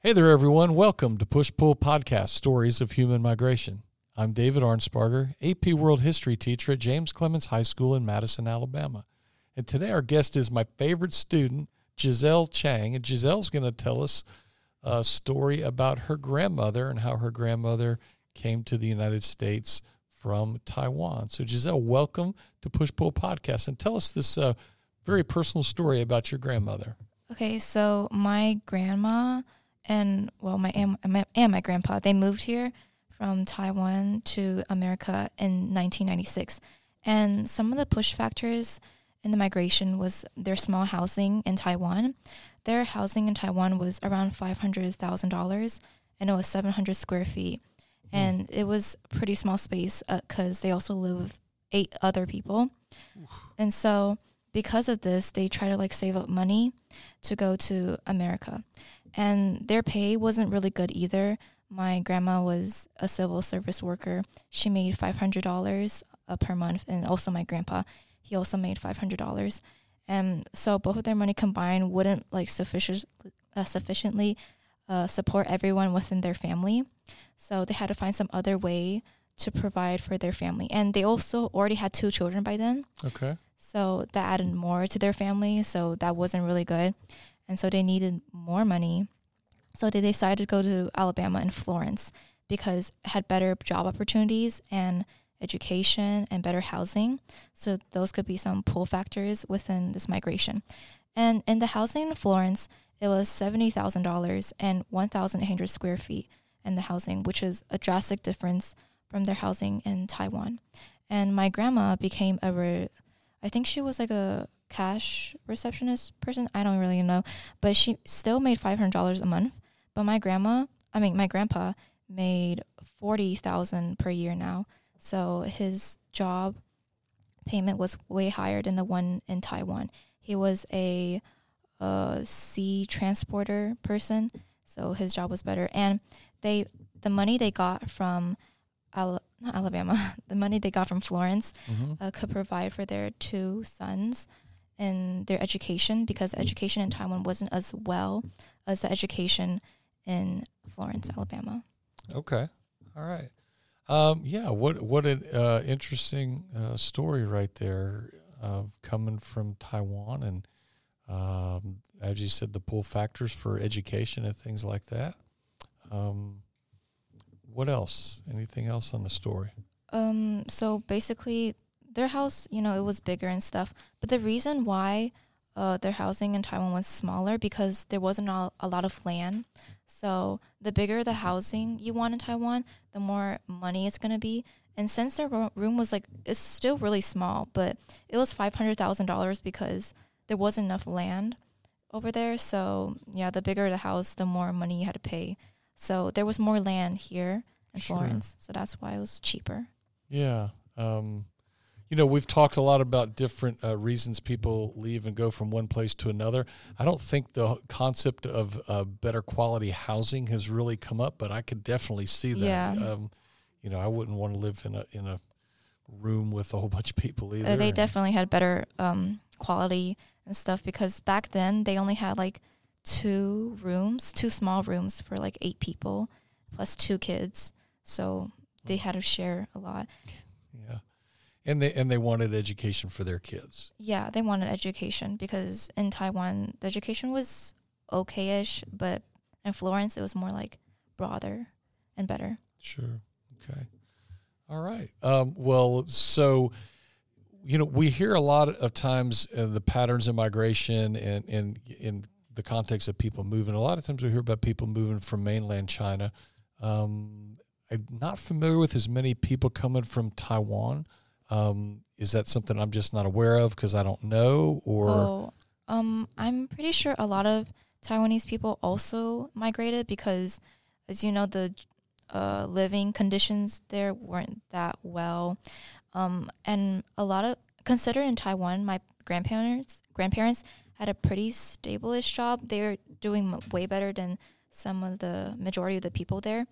Hey there, everyone. Welcome to Push Pull Podcast Stories of Human Migration. I'm David Arnsparger, AP World History teacher at James Clemens High School in Madison, Alabama. And today our guest is my favorite student, Giselle Chang. And Giselle's going to tell us a story about her grandmother and how her grandmother came to the United States from Taiwan. So, Giselle, welcome to Push Pull Podcast and tell us this uh, very personal story about your grandmother. Okay, so my grandma and well, my and, my and my grandpa they moved here from Taiwan to America in 1996, and some of the push factors in the migration was their small housing in Taiwan. Their housing in Taiwan was around five hundred thousand dollars, and it was seven hundred square feet, and it was pretty small space because uh, they also live with eight other people, and so because of this, they try to like save up money to go to America and their pay wasn't really good either. My grandma was a civil service worker. She made $500 uh, per month, and also my grandpa, he also made $500. And so both of their money combined wouldn't like sufficient, uh, sufficiently uh, support everyone within their family. So they had to find some other way to provide for their family. And they also already had two children by then. Okay. So that added more to their family. So that wasn't really good and so they needed more money. So they decided to go to Alabama and Florence because it had better job opportunities and education and better housing. So those could be some pull factors within this migration. And in the housing in Florence, it was seventy thousand dollars and one thousand eight hundred square feet in the housing, which is a drastic difference from their housing in Taiwan. And my grandma became a, re- I think she was like a cash receptionist person. I don't really know, but she still made five hundred dollars a month. But my grandma, I mean my grandpa, made forty thousand per year now. So his job payment was way higher than the one in Taiwan. He was a, a sea transporter person, so his job was better. And they the money they got from Al- not Alabama, the money they got from Florence mm-hmm. uh, could provide for their two sons in their education because education in Taiwan wasn't as well as the education in Florence, Alabama. Okay, all right. Um, yeah, what what an uh, interesting uh, story right there, of coming from Taiwan, and um, as you said, the pull factors for education and things like that. Um, what else? Anything else on the story? Um, so basically, their house, you know, it was bigger and stuff. But the reason why uh, their housing in Taiwan was smaller because there wasn't a, a lot of land. So the bigger the housing you want in Taiwan, the more money it's going to be. And since their room was like, it's still really small, but it was $500,000 because there wasn't enough land over there. So yeah, the bigger the house, the more money you had to pay. So there was more land here in sure. Florence. So that's why it was cheaper. Yeah. Um, you know, we've talked a lot about different uh, reasons people leave and go from one place to another. I don't think the concept of uh, better quality housing has really come up, but I could definitely see that. Yeah. Um, you know, I wouldn't want to live in a in a room with a whole bunch of people either. Uh, they definitely had better um, quality and stuff because back then they only had like two rooms, two small rooms for like eight people, plus two kids. So they mm. had to share a lot. And they and they wanted education for their kids. Yeah, they wanted education because in Taiwan the education was okay-ish, but in Florence it was more like broader and better. Sure. Okay. All right. Um, well, so you know we hear a lot of times uh, the patterns of migration and and in the context of people moving. A lot of times we hear about people moving from mainland China. Um, I'm not familiar with as many people coming from Taiwan. Um, is that something I'm just not aware of because I don't know, or? Oh, um, I'm pretty sure a lot of Taiwanese people also migrated because, as you know, the uh, living conditions there weren't that well, um, and a lot of consider in Taiwan, my grandparents grandparents had a pretty stable-ish job. They're doing way better than some of the majority of the people there.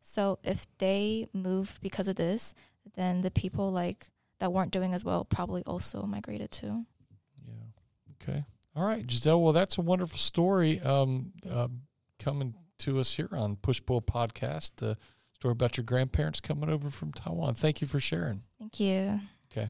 So if they move because of this, then the people like that weren't doing as well probably also migrated too. Yeah. Okay. All right, Giselle. Well, that's a wonderful story. Um, uh, coming to us here on Push Pull Podcast, the story about your grandparents coming over from Taiwan. Thank you for sharing. Thank you. Okay.